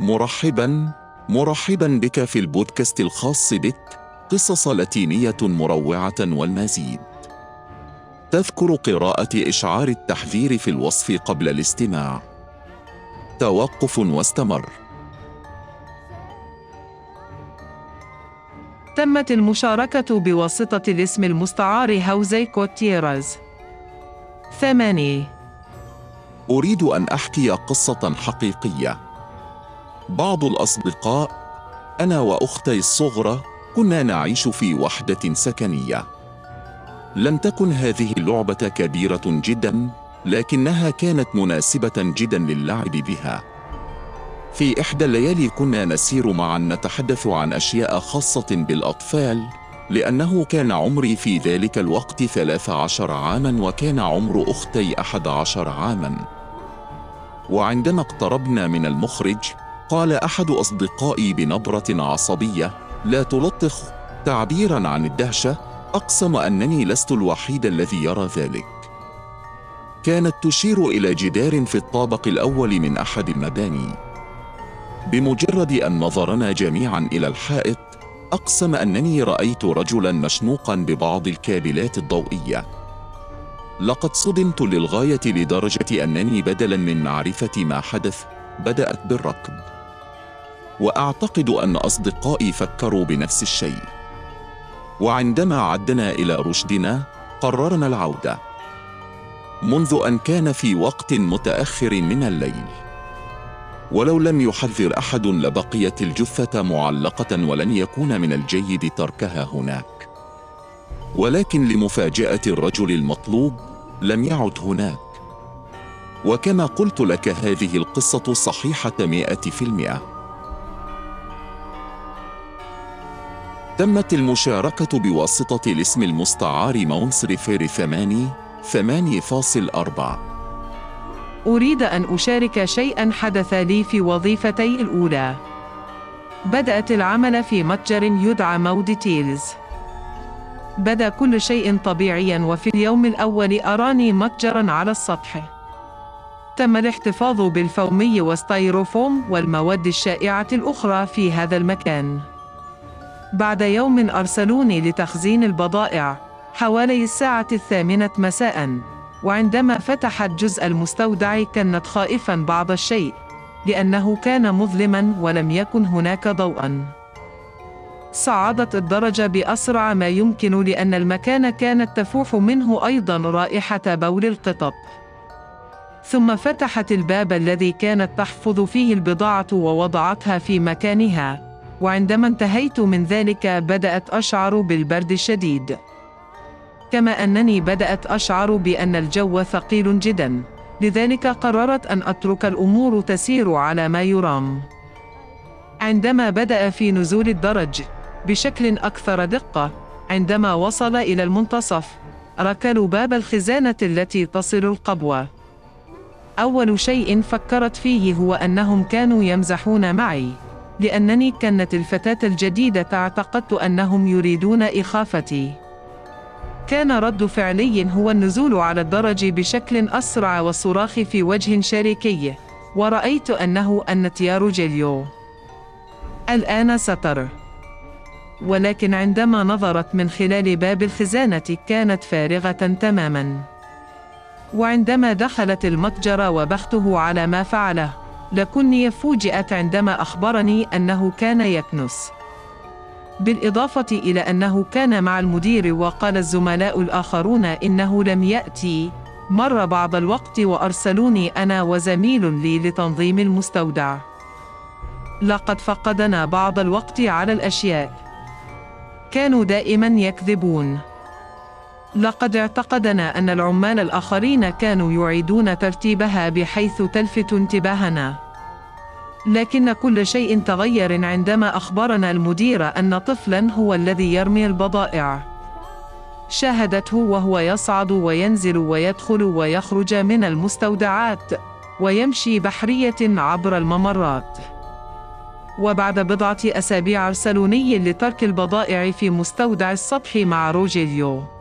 مرحبا. مرحبا بك في البودكاست الخاص بك. قصص لاتينية مروعة والمزيد. تذكر قراءة إشعار التحذير في الوصف قبل الاستماع. توقف واستمر. تمت المشاركة بواسطة الاسم المستعار هوزي كوتيراز ثمانية. أريد أن أحكي قصة حقيقية. بعض الأصدقاء أنا وأختي الصغرى كنا نعيش في وحدة سكنية. لم تكن هذه اللعبة كبيرة جدا لكنها كانت مناسبة جدا للعب بها. في إحدى الليالي كنا نسير معا نتحدث عن أشياء خاصة بالأطفال لأنه كان عمري في ذلك الوقت ثلاث عشر عاما وكان عمر أختي أحد عشر عاما. وعندما اقتربنا من المخرج قال أحد أصدقائي بنبرة عصبية لا تلطخ. تعبيرا عن الدهشة. أقسم أنني لست الوحيد الذي يرى ذلك. كانت تشير إلى جدار في الطابق الأول من أحد المباني. بمجرد أن نظرنا جميعا إلى الحائط أقسم أنني رأيت رجلا مشنوقا ببعض الكابلات الضوئية. لقد صدمت للغاية لدرجة أنني بدلا من معرفة ما حدث. بدأت بالركض. وأعتقد أن أصدقائي فكروا بنفس الشيء. وعندما عدنا إلى رشدنا قررنا العودة. منذ أن كان في وقت متأخر من الليل. ولو لم يحذر أحد لبقيت الجثة معلقة ولن يكون من الجيد تركها هناك. ولكن لمفاجأة الرجل المطلوب لم يعد هناك. وكما قلت لك هذه القصة صحيحة مئة في المئة. تمت المشاركة بواسطة الاسم المستعار مونس ريفير ثماني ثماني فاصل أربعة. أريد أن أشارك شيئا حدث لي في وظيفتي الأولى. بدأت العمل في متجر يدعى مود تيلز. بدا كل شيء طبيعيا وفي اليوم الأول أراني متجرا على السطح. تم الاحتفاظ بال foamy وال styrofoam والمواد الشائعة الأخرى في هذا المكان. بعد يوم أرسلوني لتخزين البضائع حوالي الساعة الثامنة مساء وعندما فتحت جزء المستودع كانت خائفا بعض الشيء لأنه كان مظلما ولم يكن هناك ضوءا. صعدت الدرجة بأسرع ما يمكن لأن المكان كانت تفوح منه أيضا رائحة بول القطط. ثم فتحت الباب الذي كانت تحفظ فيه البضاعة ووضعتها في مكانها. وعندما انتهيت من ذلك بدأت أشعر بالبرد الشديد كما أنني بدأت أشعر بأن الجو ثقيل جدا. لذلك قررت أن أترك الأمور تسير على ما يرام. عندما بدأ في نزول الدرج بشكل أكثر دقة عندما وصل إلى المنتصف ركلوا باب الخزانة التي تصل القبوة أول شيء فكرت فيه هو أنهم كانوا يمزحون معي لأنني كانت الفتاة الجديدة اعتقدت أنهم يريدون إخافتي. كان رد فعلي هو النزول على الدرج بشكل أسرع والصراخ في وجه شريكي، ورأيت أنه النتيار جيليو. الآن ستر. ولكن عندما نظرت من خلال باب الخزانة كانت فارغة تماما. وعندما دخلت المتجر وبخته على ما فعله لكني فوجئت عندما أخبرني أنه كان يكنس. بالإضافة إلى أنه كان مع المدير وقال الزملاء الآخرون إنه لم يأتي مر بعض الوقت وأرسلوني أنا وزميل لي لتنظيم المستودع. لقد فقدنا بعض الوقت على الأشياء. كانوا دائما يكذبون. لقد اعتقدنا أن العمال الآخرين كانوا يعيدون ترتيبها بحيث تلفت انتباهنا. لكن كل شيء تغير عندما أخبرنا المدير أن طفلا هو الذي يرمي البضائع. شاهدته وهو يصعد وينزل ويدخل ويخرج من المستودعات ويمشي بحرية عبر الممرات. وبعد بضعة أسابيع أرسلوني لترك البضائع في مستودع السطح مع روجيليو.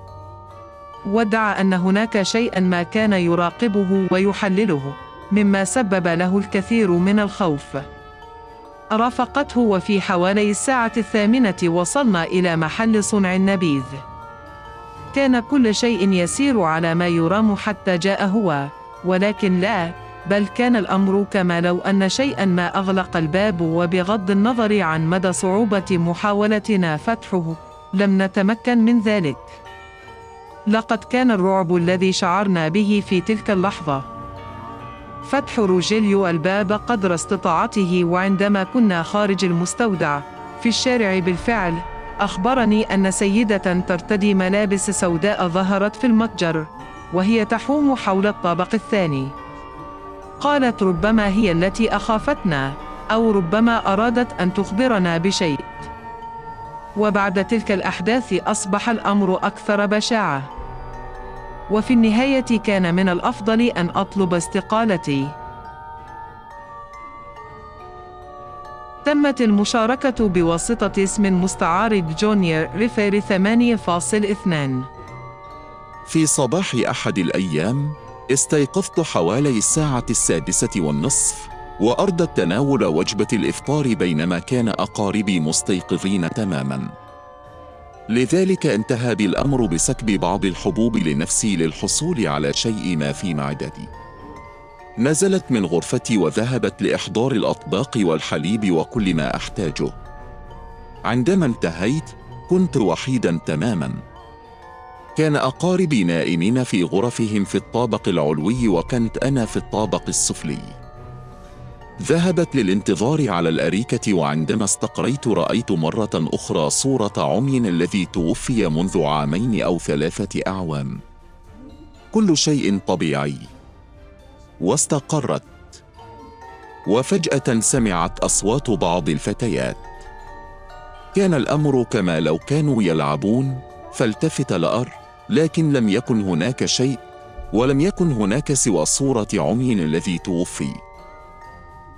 وادعى أن هناك شيئا ما كان يراقبه ويحلله. مما سبب له الكثير من الخوف. رافقته وفي حوالي الساعة الثامنة وصلنا إلى محل صنع النبيذ. كان كل شيء يسير على ما يرام حتى جاء هو ولكن لا بل كان الأمر كما لو أن شيئا ما أغلق الباب وبغض النظر عن مدى صعوبة محاولتنا فتحه. لم نتمكن من ذلك. لقد كان الرعب الذي شعرنا به في تلك اللحظة. فتح روجيليو الباب قدر استطاعته وعندما كنا خارج المستودع في الشارع بالفعل أخبرني أن سيدة ترتدي ملابس سوداء ظهرت في المتجر وهي تحوم حول الطابق الثاني. قالت ربما هي التي أخافتنا أو ربما أرادت أن تخبرنا بشيء. وبعد تلك الأحداث أصبح الأمر أكثر بشاعة. وفي النهاية كان من الأفضل أن أطلب استقالتي. تمت المشاركة بواسطة اسم مستعار جونيور ريفير 8.2 في صباح أحد الأيام استيقظت حوالي الساعة السادسة والنصف وأردت تناول وجبة الإفطار بينما كان أقاربي مستيقظين تماما. لذلك انتهى بالأمر بسكب بعض الحبوب لنفسي للحصول على شيء ما في معدتي. نزلت من غرفتي وذهبت لإحضار الأطباق والحليب وكل ما أحتاجه. عندما انتهيت كنت وحيدا تماما. كان أقاربي نائمين في غرفهم في الطابق العلوي وكنت أنا في الطابق السفلي. ذهبت للانتظار على الأريكة وعندما استقريت رأيت مرة أخرى صورة عمي الذي توفي منذ عامين أو ثلاثة أعوام. كل شيء طبيعي. واستقرت. وفجأة سمعت أصوات بعض الفتيات. كان الأمر كما لو كانوا يلعبون فالتفت لأر لكن لم يكن هناك شيء ولم يكن هناك سوى صورة عمي الذي توفي.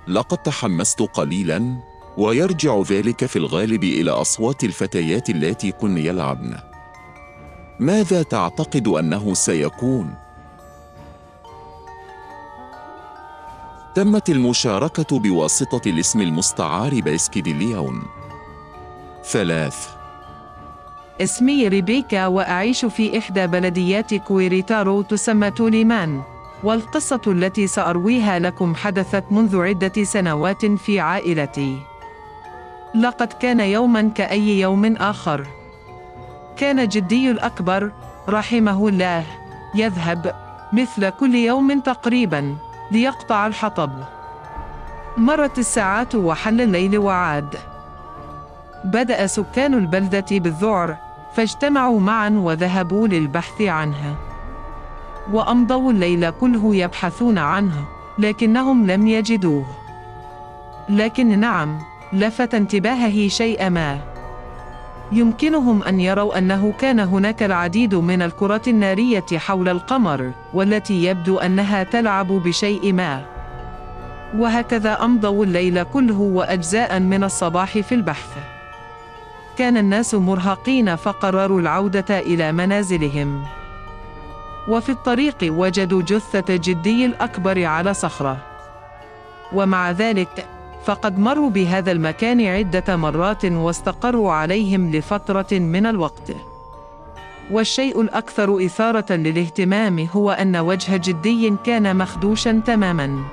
لقد تحمست قليلا ويرجع ذلك في الغالب إلى أصوات الفتيات اللاتي كن يلعبن. ماذا تعتقد أنه سيكون؟ تمت المشاركة بواسطة الاسم المستعار باسكيديليون ثلاث. اسمي ريبيكا وأعيش في إحدى بلديات كويريتارو تسمى توليمان والقصة التي سأرويها لكم حدثت منذ عدة سنوات في عائلتي. لقد كان يوما كأي يوم آخر. كان جدي الأكبر رحمه الله يذهب مثل كل يوم تقريبا ليقطع الحطب. مرت الساعات وحل الليل وعاد. بدأ سكان البلدة بالذعر فاجتمعوا معا وذهبوا للبحث عنها. وأمضوا الليل كله يبحثون عنه لكنهم لم يجدوه. لكن نعم لفت انتباهه شيء ما. يمكنهم أن يروا أنه كان هناك العديد من الكرات النارية حول القمر والتي يبدو أنها تلعب بشيء ما. وهكذا أمضوا الليل كله وأجزاء من الصباح في البحث. كان الناس مرهقين فقرروا العودة إلى منازلهم. وفي الطريق وجدوا جثة جدي الأكبر على صخرة. ومع ذلك فقد مروا بهذا المكان عدة مرات واستقروا عليهم لفترة من الوقت. والشيء الأكثر إثارة للاهتمام هو أن وجه جدي كان مخدوشا تماما.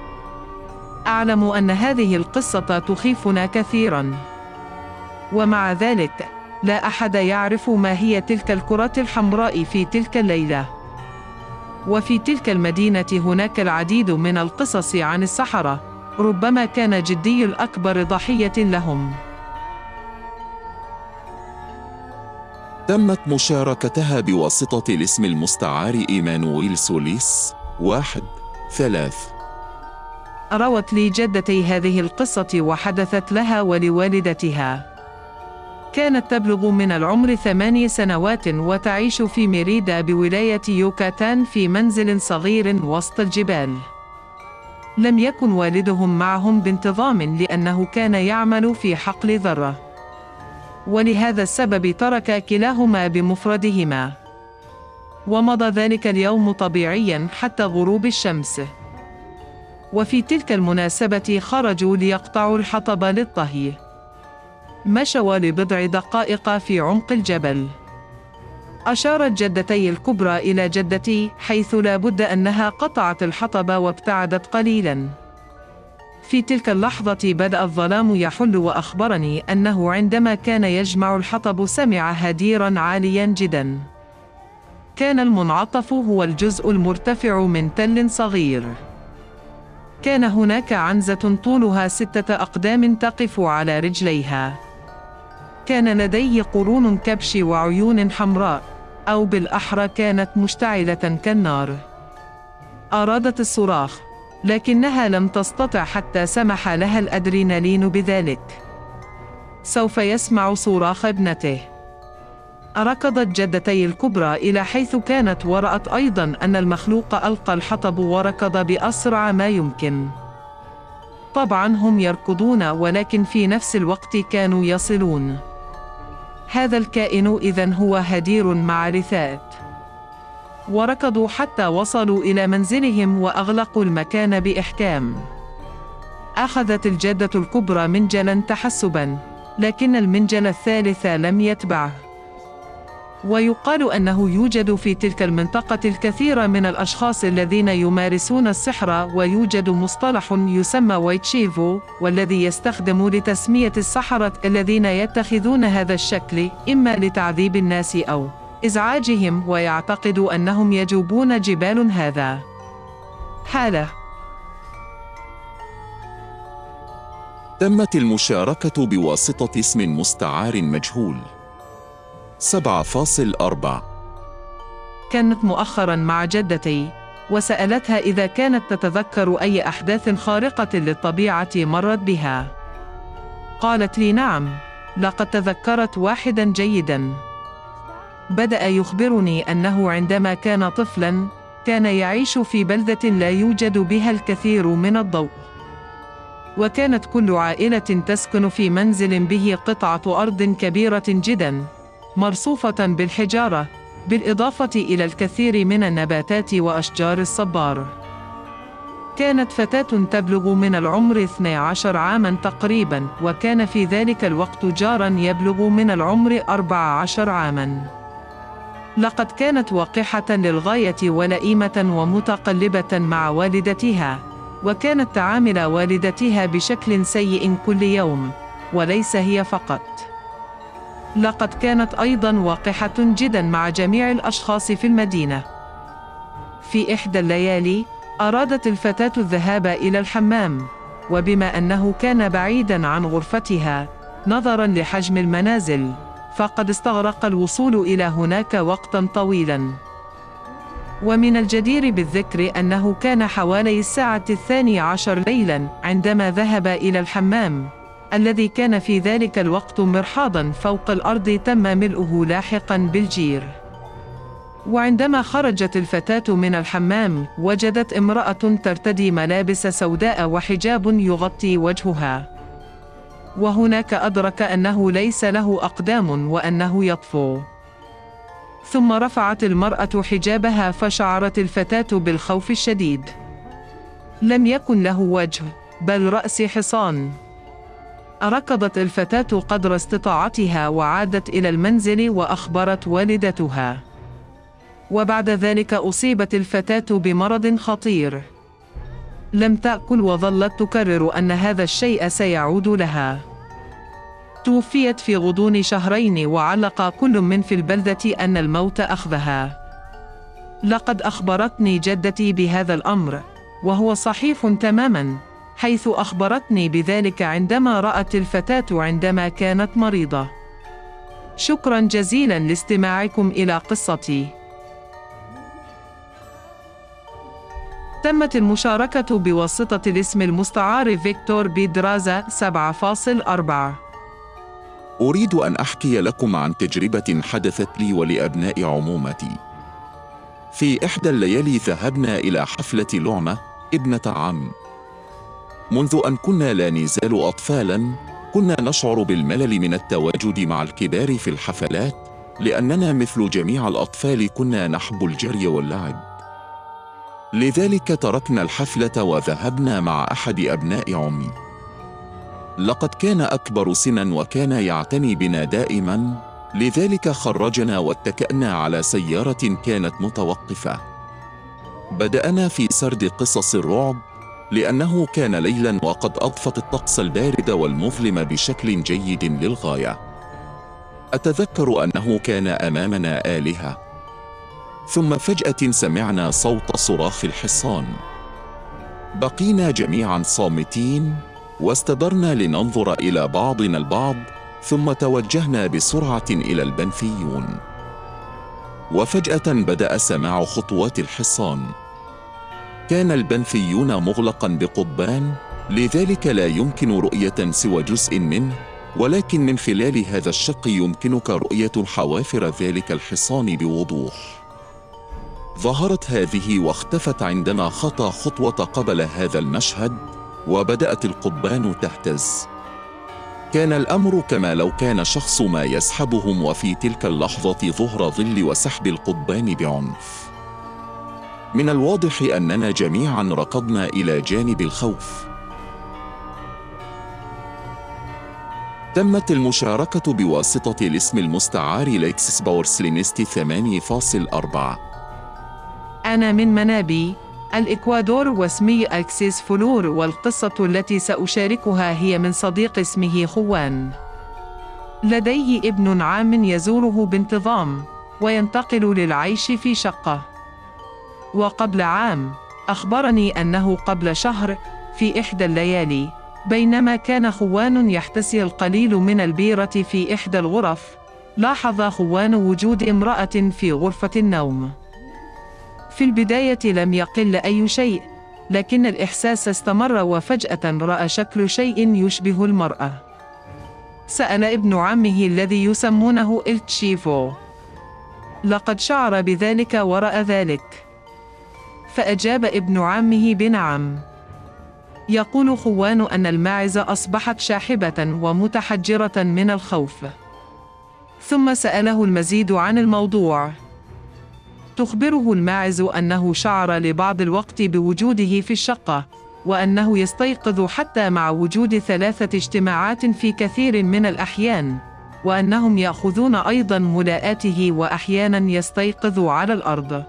أعلم أن هذه القصة تخيفنا كثيرا. ومع ذلك لا أحد يعرف ما هي تلك الكرة الحمراء في تلك الليلة. وفي تلك المدينة هناك العديد من القصص عن السحرة ربما كان جدي الأكبر ضحية لهم. تمت مشاركتها بواسطة الاسم المستعار إيمانويل سوليس واحد ثلاث. روت لي جدتي هذه القصة وحدثت لها ولوالدتها. كانت تبلغ من العمر ثماني سنوات وتعيش في ميريدا بولاية يوكاتان في منزل صغير وسط الجبال. لم يكن والدهم معهم بانتظام لأنه كان يعمل في حقل ذرة. ولهذا السبب ترك كلاهما بمفردهما. ومضى ذلك اليوم طبيعيا حتى غروب الشمس. وفي تلك المناسبة خرجوا ليقطعوا الحطب للطهي مشوا لبضع دقائق في عمق الجبل أشارت جدتي الكبرى إلى جدتي حيث لا بد أنها قطعت الحطب وابتعدت قليلاً. في تلك اللحظة بدأ الظلام يحل وأخبرني أنه عندما كان يجمع الحطب سمع هديرا عاليا جدا. كان المنعطف هو الجزء المرتفع من تل صغير. كان هناك عنزة طولها ستة أقدام تقف على رجليها. كان لديه قرون كبش وعيون حمراء، أو بالأحرى كانت مشتعلة كالنار. أرادت الصراخ، لكنها لم تستطع حتى سمح لها الأدرينالين بذلك. سوف يسمع صراخ ابنته. ركضت جدتي الكبرى إلى حيث كانت ورأت أيضا أن المخلوق ألقى الحطب وركض بأسرع ما يمكن. طبعا هم يركضون ولكن في نفس الوقت كانوا يصلون. هذا الكائن إذا هو هدير مع رثاء. وركضوا حتى وصلوا إلى منزلهم وأغلقوا المكان بإحكام. أخذت الجدة الكبرى منجلا تحسبا، لكن المنجل الثالث لم يتبعه. ويقال أنه يوجد في تلك المنطقة الكثير من الأشخاص الذين يمارسون السحر ويوجد مصطلح يسمى ويتشيفو والذي يستخدم لتسمية السحرة الذين يتخذون هذا الشكل إما لتعذيب الناس أو إزعاجهم ويعتقد أنهم يجوبون جبال هذا. حالة. تمت المشاركة بواسطة اسم مستعار مجهول. 7.4 كانت مؤخرا مع جدتي وسألتها إذا كانت تتذكر أي أحداث خارقة للطبيعة مرت بها. قالت لي نعم لقد تذكرت واحدا جيدا. بدأ يخبرني أنه عندما كان طفلا كان يعيش في بلدة لا يوجد بها الكثير من الضوء. وكانت كل عائلة تسكن في منزل به قطعة أرض كبيرة جدا. مرصوفة بالحجارة بالإضافة إلى الكثير من النباتات وأشجار الصبار. كانت فتاة تبلغ من العمر 12 عاما تقريبا وكان في ذلك الوقت جارا يبلغ من العمر 14 عاما. لقد كانت وقحة للغاية ولئيمة ومتقلبة مع والدتها وكانت تعامل والدتها بشكل سيء كل يوم وليس هي فقط. لقد كانت أيضا وقحة جدا مع جميع الأشخاص في المدينة. في إحدى الليالي أرادت الفتاة الذهاب إلى الحمام وبما أنه كان بعيدا عن غرفتها نظرا لحجم المنازل فقد استغرق الوصول إلى هناك وقتا طويلا. ومن الجدير بالذكر أنه كان حوالي الساعة الثانية عشر ليلا عندما ذهب إلى الحمام. الذي كان في ذلك الوقت مرحاضا فوق الأرض تم ملؤه لاحقا بالجير. وعندما خرجت الفتاة من الحمام وجدت امرأة ترتدي ملابس سوداء وحجاب يغطي وجهها. وهناك أدرك أنه ليس له أقدام وأنه يطفو. ثم رفعت المرأة حجابها فشعرت الفتاة بالخوف الشديد. لم يكن له وجه بل رأس حصان. ركضت الفتاة قدر استطاعتها وعادت إلى المنزل وأخبرت والدتها. وبعد ذلك أصيبت الفتاة بمرض خطير. لم تأكل وظلت تكرر أن هذا الشيء سيعود لها. توفيت في غضون شهرين وعلق كل من في البلدة أن الموت أخذها. لقد أخبرتني جدتي بهذا الأمر، وهو صحيح تماماً. حيث أخبرتني بذلك عندما رأت الفتاة عندما كانت مريضة. شكرا جزيلا لاستماعكم إلى قصتي. تمت المشاركة بواسطة الاسم المستعار فيكتور بيدرازا 7.4 أريد أن أحكي لكم عن تجربة حدثت لي ولأبناء عمومتي. في إحدى الليالي ذهبنا إلى حفلة لعنة ابنة عم منذ أن كنا لا نزال أطفالا كنا نشعر بالملل من التواجد مع الكبار في الحفلات لأننا مثل جميع الأطفال كنا نحب الجري واللعب لذلك تركنا الحفلة وذهبنا مع أحد أبناء عمي. لقد كان أكبر سنا وكان يعتني بنا دائما، لذلك خرجنا واتكأنا على سيارة كانت متوقفة. بدأنا في سرد قصص الرعب، لأنه كان ليلا وقد أضفت الطقس البارد والمظلم بشكل جيد للغاية. أتذكر أنه كان أمامنا آلهة. ثم فجأة سمعنا صوت صراخ الحصان. بقينا جميعا صامتين واستدرنا لننظر إلى بعضنا البعض ثم توجهنا بسرعة إلى البنفيون. وفجأة بدأ سماع خطوات الحصان. كان البنفيون مغلقا بقضبان لذلك لا يمكن رؤية سوى جزء منه ولكن من خلال هذا الشق يمكنك رؤية حوافر ذلك الحصان بوضوح. ظهرت هذه واختفت عندما خطى خطوة قبل هذا المشهد وبدأت القضبان تهتز. كان الأمر كما لو كان شخص ما يسحبهم وفي تلك اللحظة ظهر ظل وسحب القضبان بعنف. من الواضح أننا جميعا ركضنا إلى جانب الخوف. تمت المشاركة بواسطة الاسم المستعار ليكسس باورسلينستي 8.4 أنا من منابي الإكوادور واسمي أكسيس فلور والقصة التي سأشاركها هي من صديق اسمه خوان. لديه ابن عام يزوره بانتظام وينتقل للعيش في شقة. وقبل عام أخبرني أنه قبل شهر في إحدى الليالي بينما كان خوان يحتسي القليل من البيرة في إحدى الغرف لاحظ خوان وجود امرأة في غرفة النوم في البداية لم يقل أي شيء، لكن الإحساس استمر وفجأة رأى شكل شيء يشبه المرأة. سأل ابن عمه الذي يسمونه إلتشيفو. لقد شعر بذلك ورأى ذلك. فأجاب ابن عمه بنعم. يقول خوان أن الماعز أصبحت شاحبة ومتحجرة من الخوف. ثم سأله المزيد عن الموضوع. تخبره الماعز أنه شعر لبعض الوقت بوجوده في الشقة وأنه يستيقظ حتى مع وجود ثلاثة اجتماعات في كثير من الأحيان وأنهم يأخذون أيضا ملاءاته وأحيانا يستيقظ على الأرض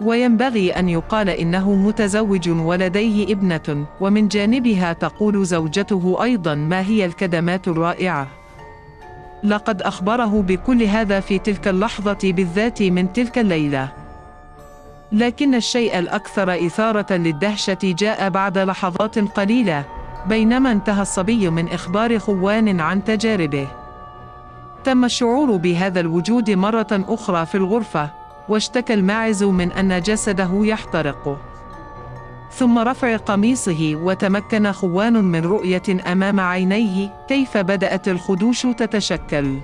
وينبغي أن يقال إنه متزوج ولديه ابنة ومن جانبها تقول زوجته أيضا ما هي الكدمات الرائعة لقد أخبره بكل هذا في تلك اللحظة بالذات من تلك الليلة. لكن الشيء الأكثر إثارة للدهشة جاء بعد لحظات قليلة، بينما انتهى الصبي من إخبار خوان عن تجاربه. تم الشعور بهذا الوجود مرة أخرى في الغرفة، واشتكى الماعز من أن جسده يحترق. ثم رفع قميصه وتمكن خوان من رؤية أمام عينيه كيف بدأت الخدوش تتشكل.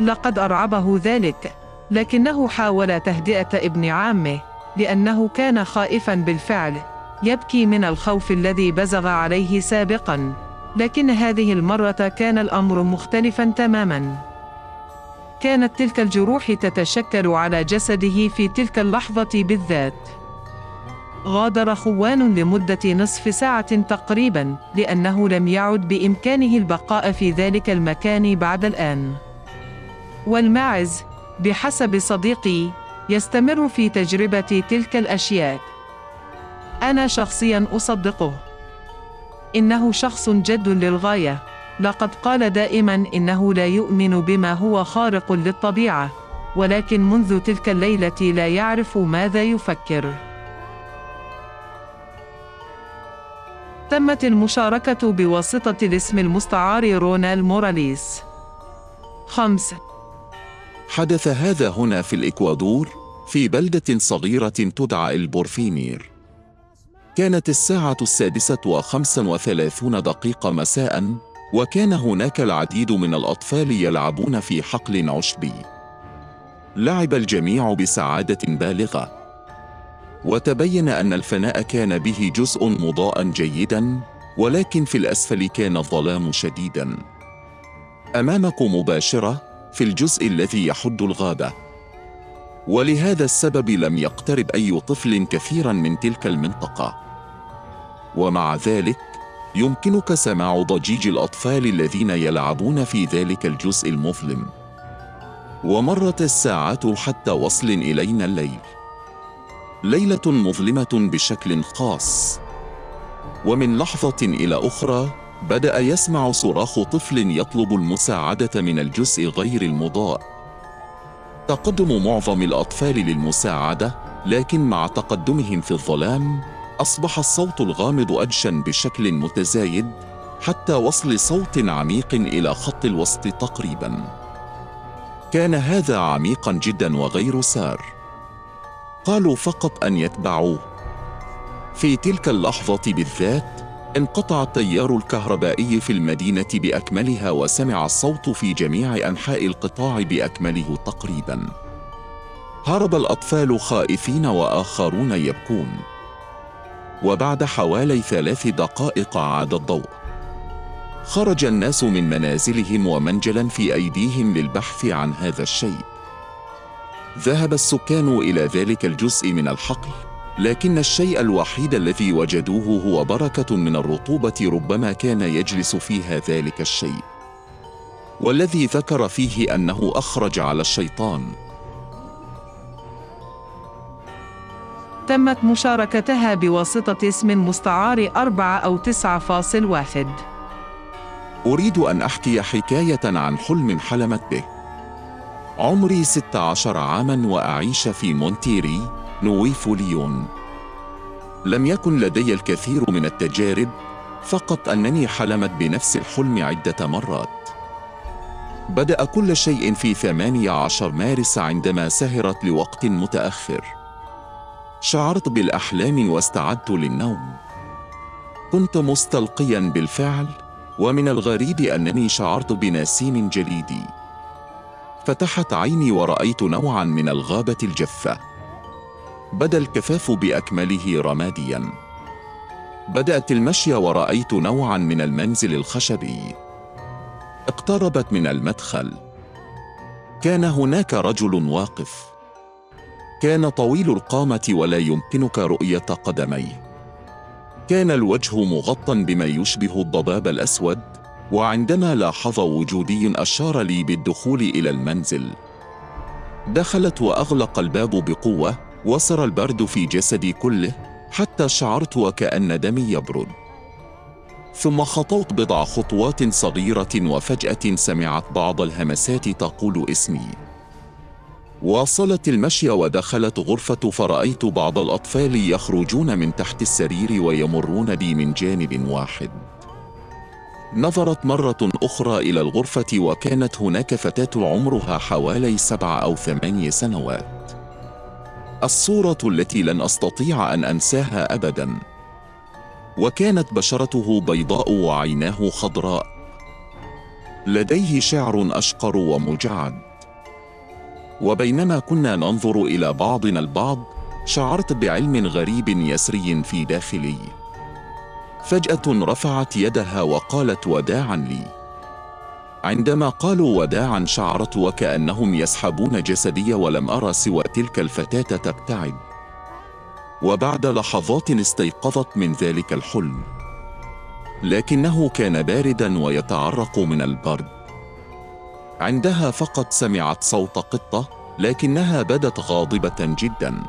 لقد أرعبه ذلك، لكنه حاول تهدئة ابن عامه، لأنه كان خائفا بالفعل، يبكي من الخوف الذي بزغ عليه سابقا، لكن هذه المرة كان الأمر مختلفا تماما. كانت تلك الجروح تتشكل على جسده في تلك اللحظة بالذات. غادر خوان لمدة نصف ساعة تقريبا لأنه لم يعد بإمكانه البقاء في ذلك المكان بعد الآن. والماعز بحسب صديقي يستمر في تجربة تلك الأشياء. أنا شخصيا أصدقه. إنه شخص جد للغاية. لقد قال دائما إنه لا يؤمن بما هو خارق للطبيعة، ولكن منذ تلك الليلة لا يعرف ماذا يفكر. تمت المشاركة بواسطة الاسم المستعار رونال موراليس. خمس حدث هذا هنا في الإكوادور في بلدة صغيرة تدعى البورفينير. كانت الساعة السادسة وخمسا وثلاثون دقيقة مساء وكان هناك العديد من الأطفال يلعبون في حقل عشبي. لعب الجميع بسعادة بالغة. وتبين أن الفناء كان به جزء مضاء جيدا ولكن في الأسفل كان الظلام شديدا. أمامكم مباشرة في الجزء الذي يحد الغابة. ولهذا السبب لم يقترب أي طفل كثيرا من تلك المنطقة. ومع ذلك يمكنك سماع ضجيج الأطفال الذين يلعبون في ذلك الجزء المظلم. ومرت الساعات حتى وصل إلينا الليل. ليلة مظلمة بشكل خاص. ومن لحظة إلى أخرى بدأ يسمع صراخ طفل يطلب المساعدة من الجزء غير المضاء. تقدم معظم الأطفال للمساعدة لكن مع تقدمهم في الظلام أصبح الصوت الغامض أدشن بشكل متزايد حتى وصل صوت عميق إلى خط الوسط تقريبا. كان هذا عميقا جدا وغير سار. قالوا فقط أن يتبعوه. في تلك اللحظة بالذات انقطع التيار الكهربائي في المدينة بأكملها وسمع الصوت في جميع أنحاء القطاع بأكمله تقريبا. هرب الأطفال خائفين وآخرون يبكون. وبعد حوالي ثلاث دقائق عاد الضوء. خرج الناس من منازلهم ومنجلا في أيديهم للبحث عن هذا الشيء. ذهب السكان إلى ذلك الجزء من الحقل لكن الشيء الوحيد الذي وجدوه هو بركة من الرطوبة ربما كان يجلس فيها ذلك الشيء. والذي ذكر فيه أنه أخرج على الشيطان. تمت مشاركتها بواسطة اسم مستعار أربعة أو تسعة فاصل واحد. أريد أن أحكي حكاية عن حلم حلمت به. عمري 16 عاما وأعيش في مونتيري نويف ليون. لم يكن لدي الكثير من التجارب فقط أنني حلمت بنفس الحلم عدة مرات. بدأ كل شيء في 18 مارس عندما سهرت لوقت متأخر. شعرت بالأحلام واستعدت للنوم. كنت مستلقيا بالفعل ومن الغريب أنني شعرت بنسيم جليدي. فتحت عيني ورأيت نوعا من الغابة الجافة بدأ الكفاف بأكمله رماديا. بدأت المشي ورأيت نوعا من المنزل الخشبي. اقتربت من المدخل. كان هناك رجل واقف. كان طويل القامة ولا يمكنك رؤية قدميه كان الوجه مغطى بما يشبه الضباب الأسود وعندما لاحظ وجودي أشار لي بالدخول إلى المنزل. دخلت وأغلق الباب بقوة وصر البرد في جسدي كله حتى شعرت وكأن دمي يبرد. ثم خطوت بضع خطوات صغيرة وفجأة سمعت بعض الهمسات تقول اسمي. واصلت المشي ودخلت غرفة فرأيت بعض الأطفال يخرجون من تحت السرير ويمرون بي من جانب واحد. نظرت مرة أخرى إلى الغرفة وكانت هناك فتاة عمرها حوالي سبع أو ثماني سنوات. الصورة التي لن أستطيع أن أنساها أبدا. وكانت بشرته بيضاء وعيناه خضراء. لديه شعر أشقر ومجعد. وبينما كنا ننظر إلى بعضنا البعض شعرت بعلم غريب يسري في داخلي. فجأة رفعت يدها وقالت وداعا لي. عندما قالوا وداعا شعرت وكأنهم يسحبون جسدي ولم أرى سوى تلك الفتاة تبتعد. وبعد لحظات استيقظت من ذلك الحلم. لكنه كان باردا ويتعرق من البرد. عندها فقط سمعت صوت قطة لكنها بدت غاضبة جدا.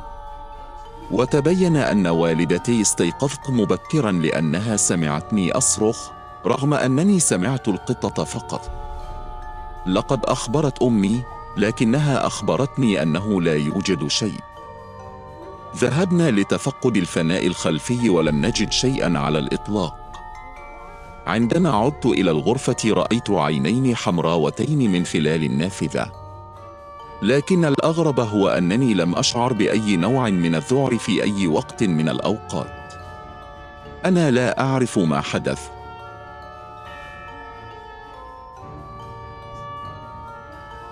وتبين أن والدتي استيقظت مبكرا لأنها سمعتني أصرخ رغم أنني سمعت القطة فقط. لقد أخبرت أمي لكنها أخبرتني أنه لا يوجد شيء. ذهبنا لتفقد الفناء الخلفي ولم نجد شيئا على الإطلاق. عندما عدت إلى الغرفة رأيت عينين حمراوتين من خلال النافذة. لكن الأغرب هو أنني لم أشعر بأي نوع من الذعر في أي وقت من الأوقات. أنا لا أعرف ما حدث.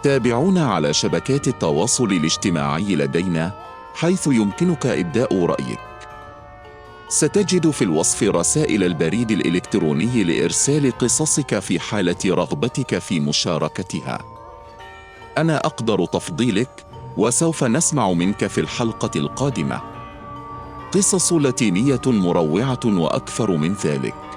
تابعونا على شبكات التواصل الاجتماعي لدينا حيث يمكنك إبداء رأيك. ستجد في الوصف رسائل البريد الإلكتروني لإرسال قصصك في حالة رغبتك في مشاركتها. أنا أقدر تفضيلك وسوف نسمع منك في الحلقة القادمة قصص لاتينية مروعة وأكثر من ذلك